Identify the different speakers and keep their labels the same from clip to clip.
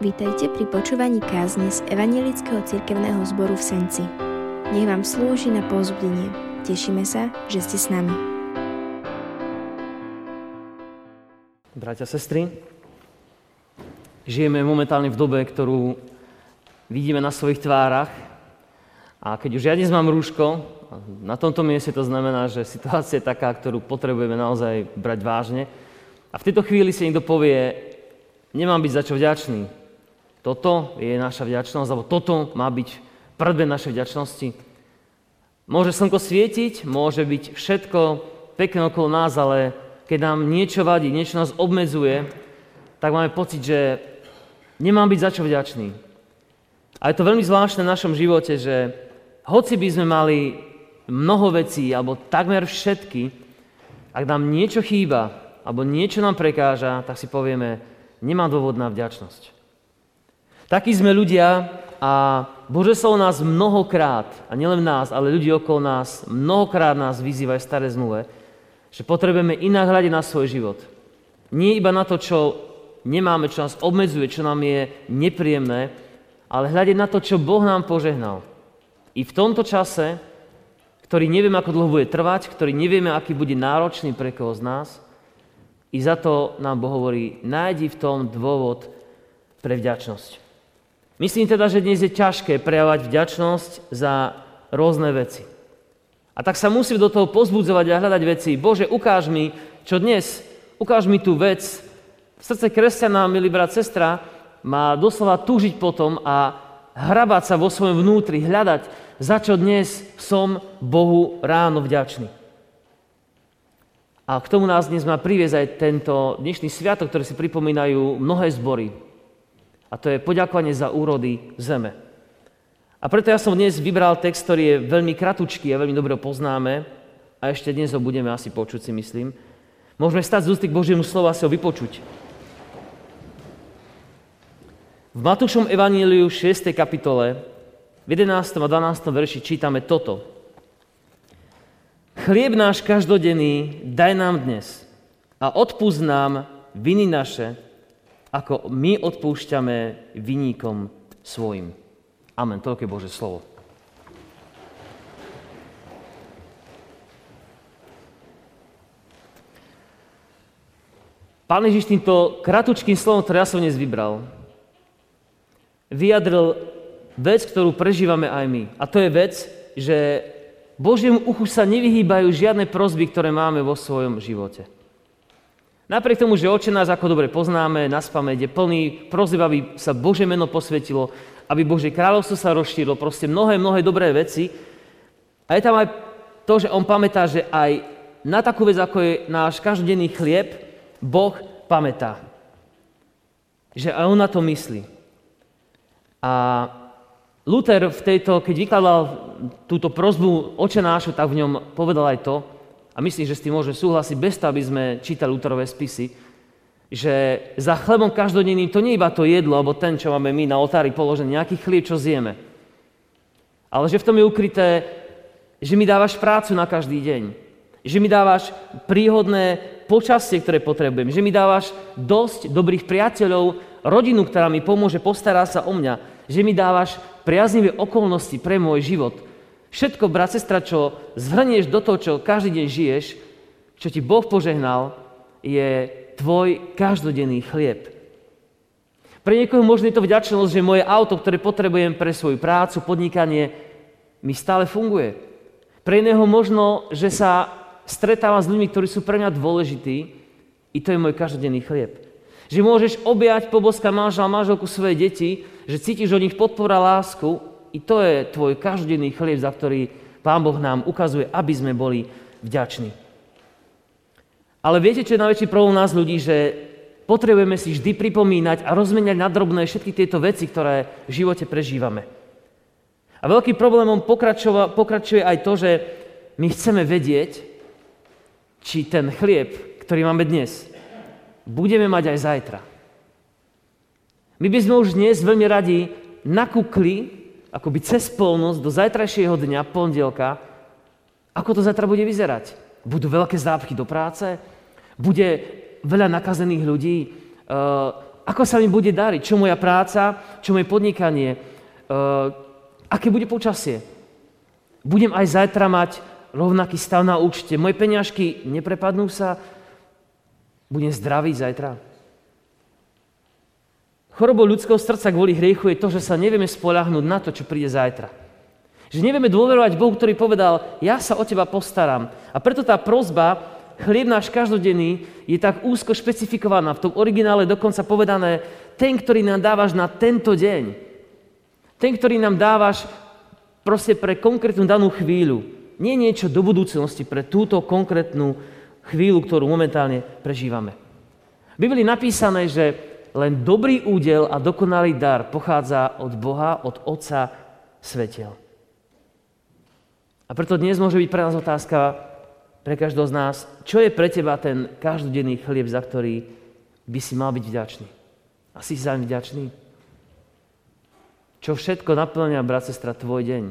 Speaker 1: Vítajte pri počúvaní kázne z Evangelického cirkevného zboru v Senci. Nech vám slúži na pozbudenie. Tešíme sa, že ste s nami.
Speaker 2: Bratia, sestry, žijeme momentálne v dobe, ktorú vidíme na svojich tvárach. A keď už ja dnes mám rúško, na tomto mieste to znamená, že situácia je taká, ktorú potrebujeme naozaj brať vážne. A v tejto chvíli si niekto povie, nemám byť za čo vďačný, toto je naša vďačnosť, alebo toto má byť predmet našej vďačnosti. Môže slnko svietiť, môže byť všetko pekné okolo nás, ale keď nám niečo vadí, niečo nás obmedzuje, tak máme pocit, že nemám byť za čo vďačný. A je to veľmi zvláštne v našom živote, že hoci by sme mali mnoho vecí, alebo takmer všetky, ak nám niečo chýba, alebo niečo nám prekáža, tak si povieme, nemá dôvod na vďačnosť. Takí sme ľudia a Bože slovo nás mnohokrát, a nielen nás, ale ľudí okolo nás, mnohokrát nás vyzýva aj staré zmluve, že potrebujeme inak hľadiť na svoj život. Nie iba na to, čo nemáme, čo nás obmedzuje, čo nám je nepríjemné, ale hľadiť na to, čo Boh nám požehnal. I v tomto čase, ktorý nevieme, ako dlho bude trvať, ktorý nevieme, aký bude náročný pre koho z nás, i za to nám Boh hovorí, nájdi v tom dôvod pre vďačnosť. Myslím teda, že dnes je ťažké prejavať vďačnosť za rôzne veci. A tak sa musím do toho pozbudzovať a hľadať veci. Bože, ukáž mi, čo dnes, ukáž mi tú vec. Srdce kresťana, milý brat, sestra, má doslova túžiť potom a hrabať sa vo svojom vnútri, hľadať, za čo dnes som Bohu ráno vďačný. A k tomu nás dnes má priviesť aj tento dnešný sviatok, ktorý si pripomínajú mnohé zbory. A to je poďakovanie za úrody zeme. A preto ja som dnes vybral text, ktorý je veľmi kratučký a veľmi dobre poznáme a ešte dnes ho budeme asi počuť, si myslím. Môžeme stať z ústy k Božiemu slovu a si ho vypočuť. V Matúšom evaníliu 6. kapitole v 11. a 12. verši čítame toto. Chlieb náš každodenný daj nám dnes a odpúsť nám viny naše, ako my odpúšťame vyníkom svojim. Amen. Toľko je Bože slovo. Pán Ježiš týmto kratučkým slovom, ktoré ja som dnes vybral, vyjadril vec, ktorú prežívame aj my. A to je vec, že Božiemu uchu sa nevyhýbajú žiadne prozby, ktoré máme vo svojom živote. Napriek tomu, že oče nás ako dobre poznáme, na spamäť je plný proziv, aby sa Bože meno posvetilo, aby Bože kráľovstvo sa rozšírilo, proste mnohé, mnohé dobré veci. A je tam aj to, že on pamätá, že aj na takú vec, ako je náš každodenný chlieb, Boh pamätá. Že aj on na to myslí. A Luther v tejto, keď vykladal túto prozbu oče nášu, tak v ňom povedal aj to, a myslím, že s tým môžeme súhlasiť bez toho, aby sme čítali Luterové spisy, že za chlebom každodenným to nie iba to jedlo, alebo ten, čo máme my na oltári položený, nejaký chlieb, čo zjeme. Ale že v tom je ukryté, že mi dávaš prácu na každý deň. Že mi dávaš príhodné počasie, ktoré potrebujem. Že mi dávaš dosť dobrých priateľov, rodinu, ktorá mi pomôže postarať sa o mňa. Že mi dávaš priaznivé okolnosti pre môj život – Všetko, brat, sestra, čo zhrnieš do toho, čo každý deň žiješ, čo ti Boh požehnal, je tvoj každodenný chlieb. Pre niekoho možno je to vďačnosť, že moje auto, ktoré potrebujem pre svoju prácu, podnikanie, mi stále funguje. Pre iného možno, že sa stretávam s ľuďmi, ktorí sú pre mňa dôležití, i to je môj každodenný chlieb. Že môžeš objať, poboskať manžel, manželku svoje deti, že cítiš od nich podpora lásku i to je tvoj každodenný chlieb, za ktorý Pán Boh nám ukazuje, aby sme boli vďační. Ale viete, čo je najväčší problém nás ľudí, že potrebujeme si vždy pripomínať a rozmeniať na drobné všetky tieto veci, ktoré v živote prežívame. A veľkým problémom pokračuje aj to, že my chceme vedieť, či ten chlieb, ktorý máme dnes, budeme mať aj zajtra. My by sme už dnes veľmi radi nakúkli akoby cez polnosť do zajtrajšieho dňa, pondelka, ako to zajtra bude vyzerať. Budú veľké zápchy do práce? Bude veľa nakazených ľudí? Uh, Ako sa mi bude dariť? Čo moja práca? Čo moje podnikanie? Uh, aké bude počasie? Budem aj zajtra mať rovnaký stav na účte? Moje peňažky neprepadnú sa? Budem zdravý zajtra? Chorobou ľudského srdca kvôli hriechu je to, že sa nevieme spoľahnúť na to, čo príde zajtra. Že nevieme dôverovať Bohu, ktorý povedal, ja sa o teba postaram. A preto tá prozba, chlieb náš každodenný, je tak úzko špecifikovaná. V tom originále dokonca povedané, ten, ktorý nám dávaš na tento deň. Ten, ktorý nám dávaš proste pre konkrétnu danú chvíľu. Nie niečo do budúcnosti, pre túto konkrétnu chvíľu, ktorú momentálne prežívame. V Biblii napísané, že len dobrý údel a dokonalý dar pochádza od Boha, od Otca svetel. A preto dnes môže byť pre nás otázka, pre každého z nás, čo je pre teba ten každodenný chlieb, za ktorý by si mal byť vďačný? A si zaň vďačný? Čo všetko naplňa, brat, sestra, tvoj deň?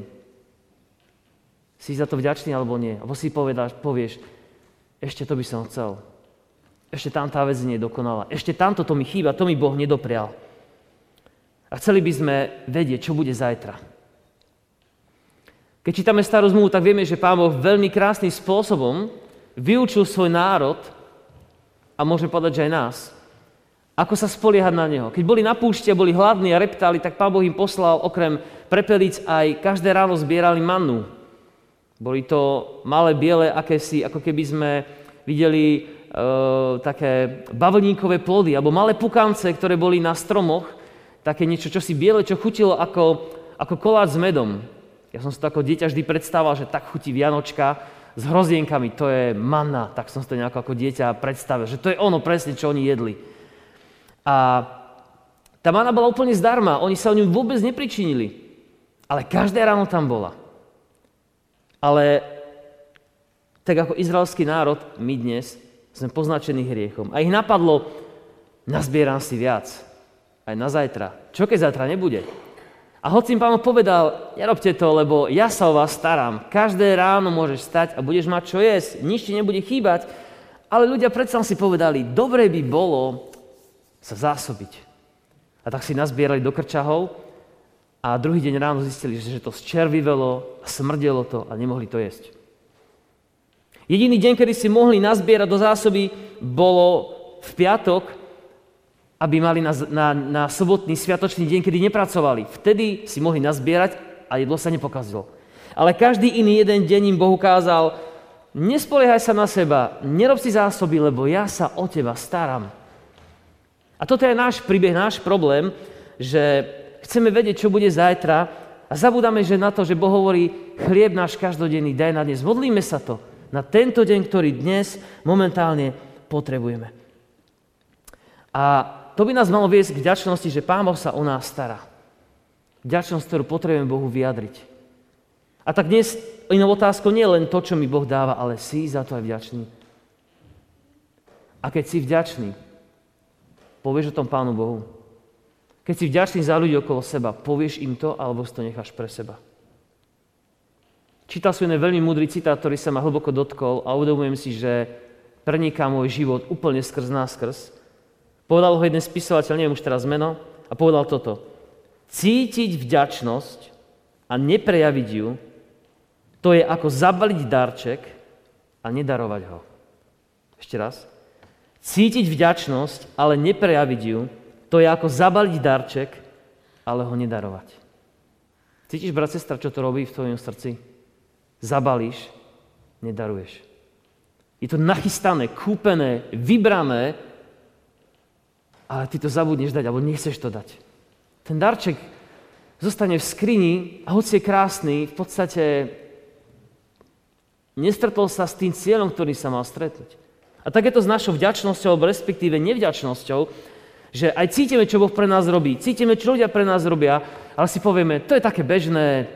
Speaker 2: Si za to vďačný alebo nie? Alebo si povedáš, povieš, ešte to by som chcel. Ešte tam tá vec nie je dokonalá. Ešte tamto to mi chýba, to mi Boh nedoprial. A chceli by sme vedieť, čo bude zajtra. Keď čítame starú zmluvu, tak vieme, že Pán Boh veľmi krásnym spôsobom vyučil svoj národ, a môžeme povedať, že aj nás, ako sa spoliehať na Neho. Keď boli na púšti a boli hladní a reptali, tak Pán Boh im poslal okrem prepelíc aj každé ráno zbierali mannu. Boli to malé biele, akési, ako keby sme videli také bavlníkové plody alebo malé pukance, ktoré boli na stromoch, také niečo, čo si biele, čo chutilo ako, ako koláč s medom. Ja som si to ako dieťa vždy predstavoval, že tak chutí Vianočka s hrozienkami, to je manna, tak som si to nejako ako dieťa predstavil, že to je ono presne, čo oni jedli. A tá manna bola úplne zdarma, oni sa o ňu vôbec nepričinili, ale každé ráno tam bola. Ale tak ako izraelský národ, my dnes, sme poznačení hriechom. A ich napadlo, nazbieram si viac. Aj na zajtra. Čo keď zajtra nebude? A hoci im pán povedal, nerobte to, lebo ja sa o vás starám. Každé ráno môžeš stať a budeš mať čo jesť. Nič ti nebude chýbať. Ale ľudia predsa si povedali, dobre by bolo sa zásobiť. A tak si nazbierali do krčahov a druhý deň ráno zistili, že to zčervivelo a smrdelo to a nemohli to jesť. Jediný deň, kedy si mohli nazbierať do zásoby, bolo v piatok, aby mali na, na, na sobotný sviatočný deň, kedy nepracovali. Vtedy si mohli nazbierať a jedlo sa nepokazilo. Ale každý iný jeden deň im Boh ukázal, nespoliehaj sa na seba, nerob si zásoby, lebo ja sa o teba starám. A toto je náš príbeh, náš problém, že chceme vedieť, čo bude zajtra a zabudáme, že na to, že Boh hovorí, chlieb náš každodenný, daj na dnes. Modlíme sa to na tento deň, ktorý dnes momentálne potrebujeme. A to by nás malo viesť k vďačnosti, že Pán Boh sa o nás stará. Vďačnosť, ktorú potrebujeme Bohu vyjadriť. A tak dnes inou otázkou nie je len to, čo mi Boh dáva, ale si za to aj vďačný. A keď si vďačný, povieš o tom Pánu Bohu. Keď si vďačný za ľudí okolo seba, povieš im to, alebo si to necháš pre seba. Čítal som jeden veľmi múdry citát, ktorý sa ma hlboko dotkol a uvedomujem si, že preniká môj život úplne skrz náskrz. Povedal ho jeden spisovateľ, neviem už teraz meno, a povedal toto. Cítiť vďačnosť a neprejaviť ju, to je ako zabaliť darček a nedarovať ho. Ešte raz. Cítiť vďačnosť, ale neprejaviť ju, to je ako zabaliť darček, ale ho nedarovať. Cítiš, brat, sestra, čo to robí v tvojom srdci? Zabalíš, nedaruješ. Je to nachystané, kúpené, vybrané, ale ty to zabudneš dať, alebo nechceš to dať. Ten darček zostane v skrini a hoci je krásny, v podstate nestretol sa s tým cieľom, ktorý sa mal stretnúť. A tak je to s našou vďačnosťou, alebo respektíve nevďačnosťou, že aj cítime, čo Boh pre nás robí, cítime, čo ľudia pre nás robia, ale si povieme, to je také bežné,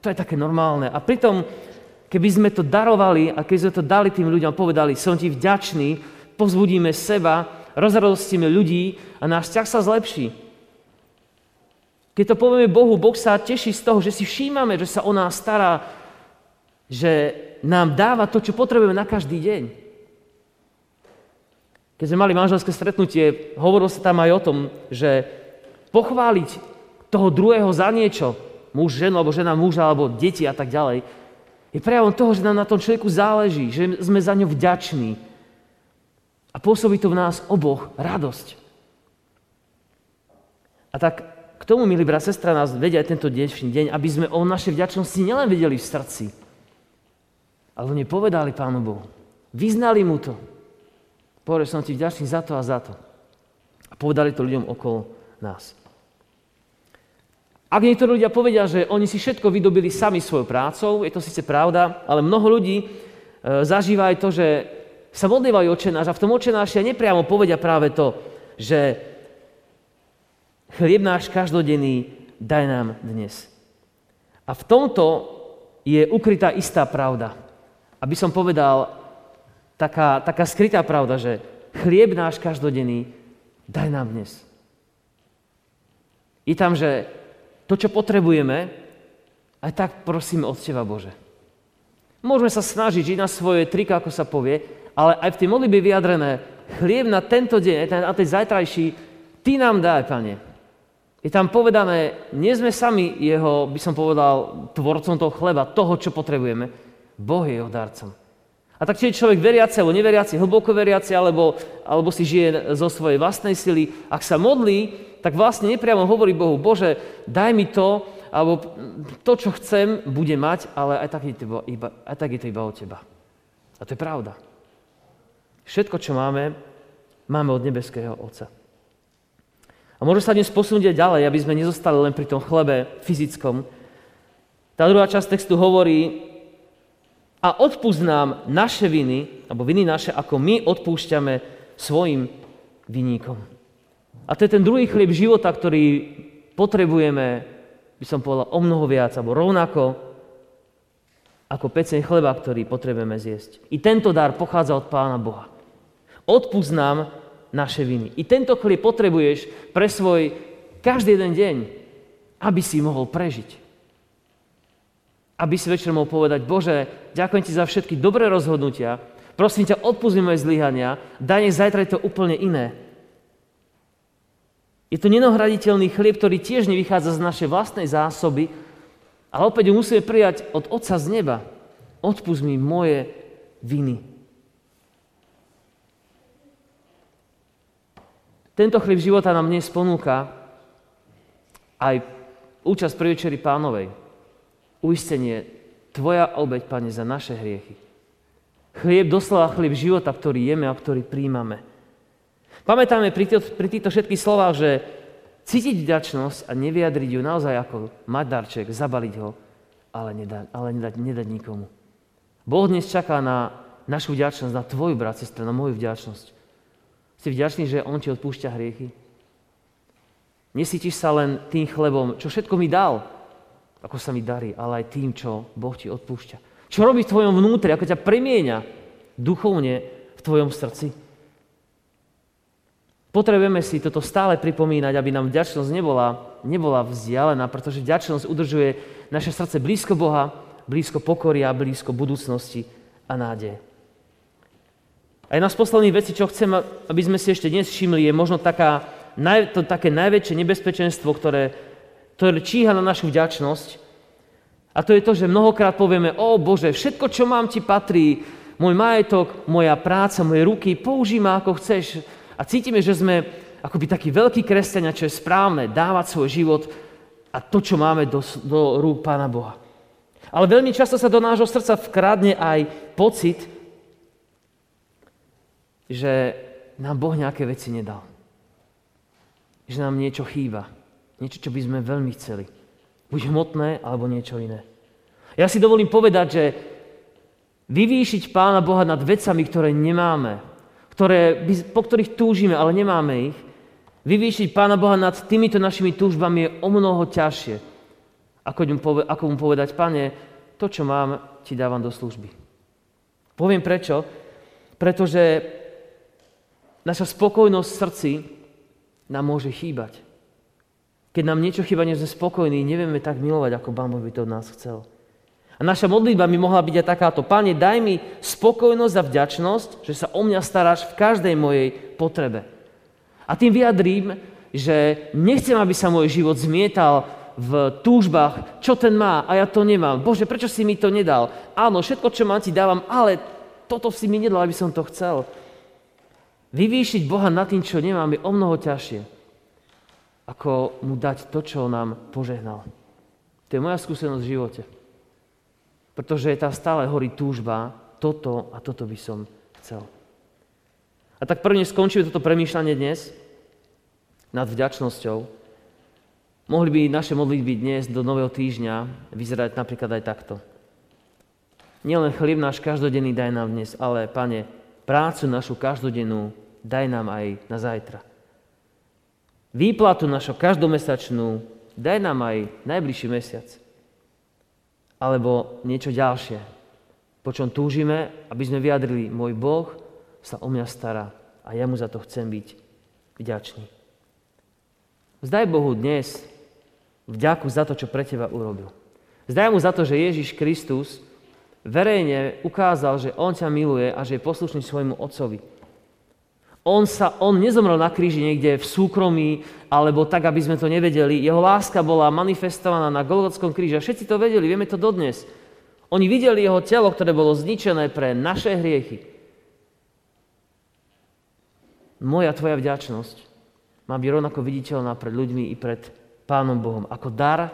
Speaker 2: to je také normálne. A pritom, keby sme to darovali a keby sme to dali tým ľuďom, povedali, som ti vďačný, pozbudíme seba, rozradostíme ľudí a náš vzťah sa zlepší. Keď to povieme Bohu, Boh sa teší z toho, že si všímame, že sa o nás stará, že nám dáva to, čo potrebujeme na každý deň. Keď sme mali manželské stretnutie, hovorilo sa tam aj o tom, že pochváliť toho druhého za niečo, muž, ženu, alebo žena, muža, alebo deti a tak ďalej, je prejavom toho, že nám na tom človeku záleží, že sme za ňo vďační. A pôsobí to v nás oboch radosť. A tak k tomu, milí brat, sestra, nás vedia aj tento dnešný deň, aby sme o našej vďačnosti nielen vedeli v srdci, ale oni povedali Pánu Bohu. Vyznali mu to. Povedali, som ti vďačný za to a za to. A povedali to ľuďom okolo nás. Ak niektorí ľudia povedia, že oni si všetko vydobili sami svojou prácou, je to síce pravda, ale mnoho ľudí e, zažíva aj to, že sa modlívajú očenáš a v tom očenáši nepriamo povedia práve to, že Chlieb náš každodenný daj nám dnes. A v tomto je ukrytá istá pravda. Aby som povedal, taká, taká skrytá pravda, že chlieb náš každodenný daj nám dnes. Je tam, že to, čo potrebujeme, aj tak prosíme od Teba, Bože. Môžeme sa snažiť žiť na svoje trika, ako sa povie, ale aj v tej modlitbe vyjadrené, chlieb na tento deň, na tej zajtrajší, Ty nám daj, Pane. Je tam povedané, nie sme sami jeho, by som povedal, tvorcom toho chleba, toho, čo potrebujeme. Boh je jeho darcom. A tak či je človek veriaci alebo neveriaci, hlboko veriaci, alebo, alebo si žije zo svojej vlastnej sily, ak sa modlí, tak vlastne nepriamo hovorí Bohu, Bože, daj mi to, alebo to, čo chcem, bude mať, ale aj tak je to iba, aj tak je to iba od Teba. A to je pravda. Všetko, čo máme, máme od nebeského Otca. A môže sa dnes posunúť aj ďalej, aby sme nezostali len pri tom chlebe fyzickom. Tá druhá časť textu hovorí, a odpúsť nám naše viny, alebo viny naše, ako my odpúšťame svojim viníkom. A to je ten druhý chlieb života, ktorý potrebujeme, by som povedal, o mnoho viac, alebo rovnako ako pecen chleba, ktorý potrebujeme zjesť. I tento dar pochádza od Pána Boha. Odpúsť nám naše viny. I tento chlieb potrebuješ pre svoj každý jeden deň, aby si mohol prežiť. Aby si večer mohol povedať, Bože, ďakujem ti za všetky dobré rozhodnutia, prosím ťa, odpúsť moje zlyhania, daj nech zajtra je to úplne iné. Je to nenohraditeľný chlieb, ktorý tiež nevychádza z našej vlastnej zásoby, ale opäť ho musíme prijať od Otca z neba. Odpust mi moje viny. Tento chlieb života nám dnes ponúka aj účasť pri večeri pánovej. Uistenie, tvoja obeď, pane, za naše hriechy. Chlieb, doslova chlieb života, ktorý jeme a ktorý príjmame. Pamätáme pri, tý, pri týchto všetkých slovách, že cítiť vďačnosť a nevyjadriť ju naozaj ako mať darček, zabaliť ho, ale, nedať, ale nedať, nedať nikomu. Boh dnes čaká na našu vďačnosť, na tvoju, brat, sestra, na moju vďačnosť. Si vďačný, že On ti odpúšťa hriechy? Nesítiš sa len tým chlebom, čo všetko mi dal, ako sa mi darí, ale aj tým, čo Boh ti odpúšťa. Čo robí v tvojom vnútri, ako ťa premieňa duchovne v tvojom srdci. Potrebujeme si toto stále pripomínať, aby nám vďačnosť nebola, nebola vzdialená, pretože vďačnosť udržuje naše srdce blízko Boha, blízko pokoria, blízko budúcnosti a nádeje. A jedna z posledných vecí, čo chcem, aby sme si ešte dnes všimli, je možno taká, to také najväčšie nebezpečenstvo, ktoré, ktoré číha na našu vďačnosť. A to je to, že mnohokrát povieme, o Bože, všetko, čo mám, ti patrí, môj majetok, moja práca, moje ruky, použij ma ako chceš. A cítime, že sme akoby takí veľkí kresťania, čo je správne, dávať svoj život a to, čo máme do, do rúk Pána Boha. Ale veľmi často sa do nášho srdca vkradne aj pocit, že nám Boh nejaké veci nedal. Že nám niečo chýba. Niečo, čo by sme veľmi chceli. Buď hmotné, alebo niečo iné. Ja si dovolím povedať, že vyvýšiť Pána Boha nad vecami, ktoré nemáme, ktoré, po ktorých túžime, ale nemáme ich, vyvýšiť Pána Boha nad týmito našimi túžbami je o mnoho ťažšie, ako mu, povedať, Pane, to, čo mám, ti dávam do služby. Poviem prečo. Pretože naša spokojnosť v srdci nám môže chýbať. Keď nám niečo chýba, nie sme spokojní, nevieme tak milovať, ako Pán by to od nás chcel. A naša modlitba by mohla byť aj takáto. Pane, daj mi spokojnosť a vďačnosť, že sa o mňa staráš v každej mojej potrebe. A tým vyjadrím, že nechcem, aby sa môj život zmietal v túžbách, čo ten má a ja to nemám. Bože, prečo si mi to nedal? Áno, všetko, čo mám, ti dávam, ale toto si mi nedal, aby som to chcel. Vyvýšiť Boha nad tým, čo nemám, je o mnoho ťažšie, ako mu dať to, čo nám požehnal. To je moja skúsenosť v živote. Pretože tam stále horí túžba, toto a toto by som chcel. A tak prvne skončíme toto premýšľanie dnes nad vďačnosťou. Mohli by naše modlitby dnes do nového týždňa vyzerať napríklad aj takto. Nielen chlieb náš každodenný daj nám dnes, ale, Pane, prácu našu každodennú daj nám aj na zajtra. Výplatu našu každomesačnú daj nám aj najbližší mesiac alebo niečo ďalšie, po čom túžime, aby sme vyjadrili, môj Boh sa o mňa stará a ja mu za to chcem byť vďačný. Vzdaj Bohu dnes vďaku za to, čo pre teba urobil. Vzdaj mu za to, že Ježiš Kristus verejne ukázal, že On ťa miluje a že je poslušný svojmu Otcovi. On, sa, on nezomrel na kríži niekde v súkromí, alebo tak, aby sme to nevedeli. Jeho láska bola manifestovaná na Golgotskom kríži a všetci to vedeli, vieme to dodnes. Oni videli jeho telo, ktoré bolo zničené pre naše hriechy. Moja tvoja vďačnosť má byť rovnako viditeľná pred ľuďmi i pred Pánom Bohom, ako dar,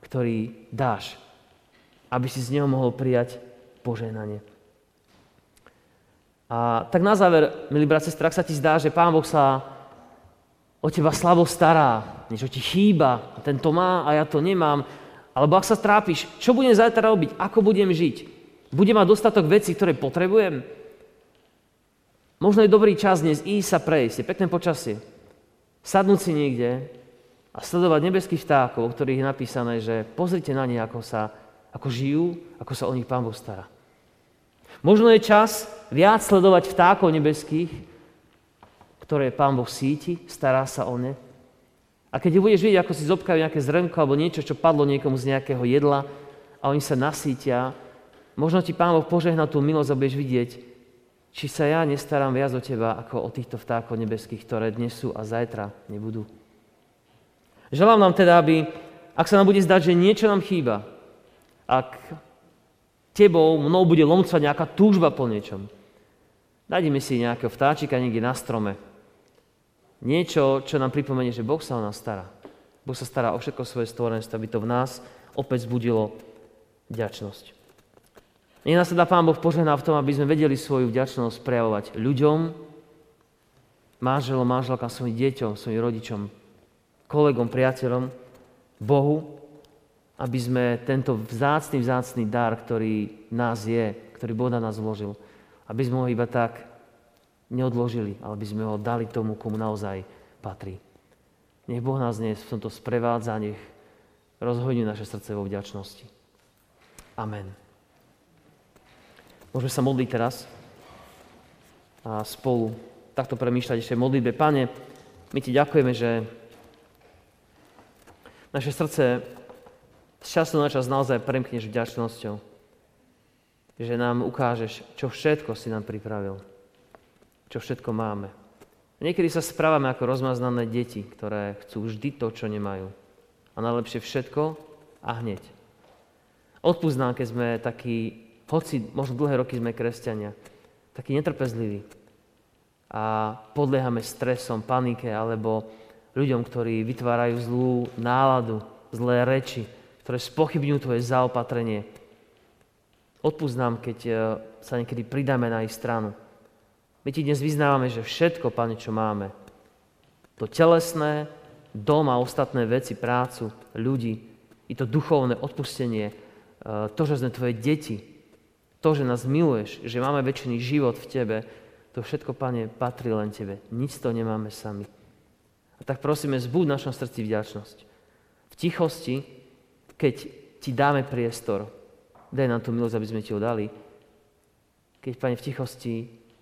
Speaker 2: ktorý dáš, aby si z neho mohol prijať požehnanie. A tak na záver, milí brat, sestra, sa ti zdá, že Pán Boh sa o teba slabo stará, niečo ti chýba, a ten to má a ja to nemám, alebo ak sa trápiš, čo budem zajtra robiť, ako budem žiť, budem mať dostatok vecí, ktoré potrebujem, možno je dobrý čas dnes ísť sa prejsť, je pekné počasie, sadnúť si niekde a sledovať nebeských vtákov, o ktorých je napísané, že pozrite na ne, ako, sa, ako žijú, ako sa o nich Pán Boh stará. Možno je čas viac sledovať vtákov nebeských, ktoré Pán Boh síti, stará sa o ne. A keď budeš vidieť, ako si zobkajú nejaké zrnko alebo niečo, čo padlo niekomu z nejakého jedla a oni sa nasítia, možno ti Pán Boh požehná tú milosť a budeš vidieť, či sa ja nestarám viac o teba, ako o týchto vtákov nebeských, ktoré dnes sú a zajtra nebudú. Želám nám teda, aby, ak sa nám bude zdať, že niečo nám chýba, ak tebou, mnou bude lomcovať nejaká túžba po niečom. Nájdeme si nejakého vtáčika niekde na strome. Niečo, čo nám pripomenie, že Boh sa o nás stará. Boh sa stará o všetko svoje stvorenstvo, aby to v nás opäť zbudilo vďačnosť. Nech nás teda Pán Boh požehná v tom, aby sme vedeli svoju vďačnosť prejavovať ľuďom, manželom, manželkám, svojim deťom, svojim rodičom, kolegom, priateľom, Bohu aby sme tento vzácný, vzácný dar, ktorý nás je, ktorý Boh na nás vložil, aby sme ho iba tak neodložili, ale aby sme ho dali tomu, komu naozaj patrí. Nech Boh nás dnes v tomto sprevádza, nech rozhodne naše srdce vo vďačnosti. Amen. Môžeme sa modliť teraz a spolu takto premýšľať ešte v modlitbe. Pane, my Ti ďakujeme, že naše srdce z času na čas naozaj premkneš vďačnosťou. Že nám ukážeš, čo všetko si nám pripravil. Čo všetko máme. Niekedy sa správame ako rozmaznané deti, ktoré chcú vždy to, čo nemajú. A najlepšie všetko a hneď. Odpúsť nám, keď sme takí, hoci možno dlhé roky sme kresťania, takí netrpezliví a podliehame stresom, panike alebo ľuďom, ktorí vytvárajú zlú náladu, zlé reči, ktoré spochybňujú tvoje zaopatrenie. Odpúsť nám, keď e, sa niekedy pridáme na ich stranu. My ti dnes vyznávame, že všetko, Pane, čo máme, to telesné, dom a ostatné veci, prácu, ľudí, i to duchovné odpustenie, e, to, že sme tvoje deti, to, že nás miluješ, že máme väčší život v tebe, to všetko, Pane, patrí len tebe. Nic to nemáme sami. A tak prosíme, zbuď v našom srdci vďačnosť. V tichosti, keď ti dáme priestor, daj nám tú milosť, aby sme ti ho dali, keď, Pane, v tichosti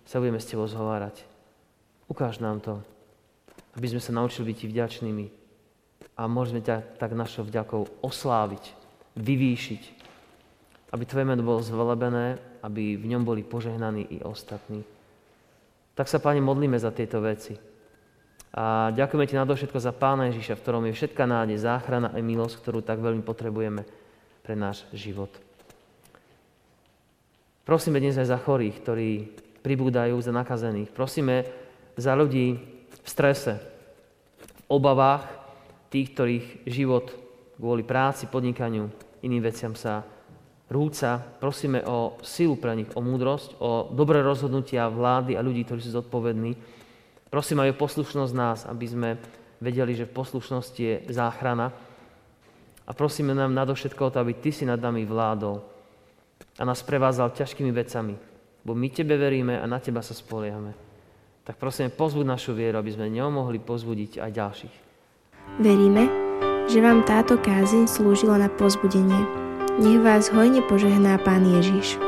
Speaker 2: sa budeme s Tebou zhovárať. Ukáž nám to, aby sme sa naučili byť Ti vďačnými a môžeme ťa tak našou vďakou osláviť, vyvýšiť aby Tvoje meno bolo zvelebené, aby v ňom boli požehnaní i ostatní. Tak sa, Pane, modlíme za tieto veci. A ďakujeme Ti nadovšetko za Pána Ježiša, v ktorom je všetká nádej, záchrana a milosť, ktorú tak veľmi potrebujeme pre náš život. Prosíme dnes aj za chorých, ktorí pribúdajú, za nakazených. Prosíme za ľudí v strese, v obavách, tých, ktorých život kvôli práci, podnikaniu, iným veciam sa rúca. Prosíme o silu pre nich, o múdrosť, o dobré rozhodnutia vlády a ľudí, ktorí sú zodpovední. Prosím aj o poslušnosť nás, aby sme vedeli, že v poslušnosti je záchrana. A prosíme nám nadovšetko o to, aby Ty si nad nami vládol a nás prevázal ťažkými vecami, bo my Tebe veríme a na Teba sa spoliehame. Tak prosíme, pozbud našu vieru, aby sme ňou mohli pozbudiť aj ďalších.
Speaker 1: Veríme, že vám táto kázeň slúžila na pozbudenie. Nech vás hojne požehná Pán Ježiš.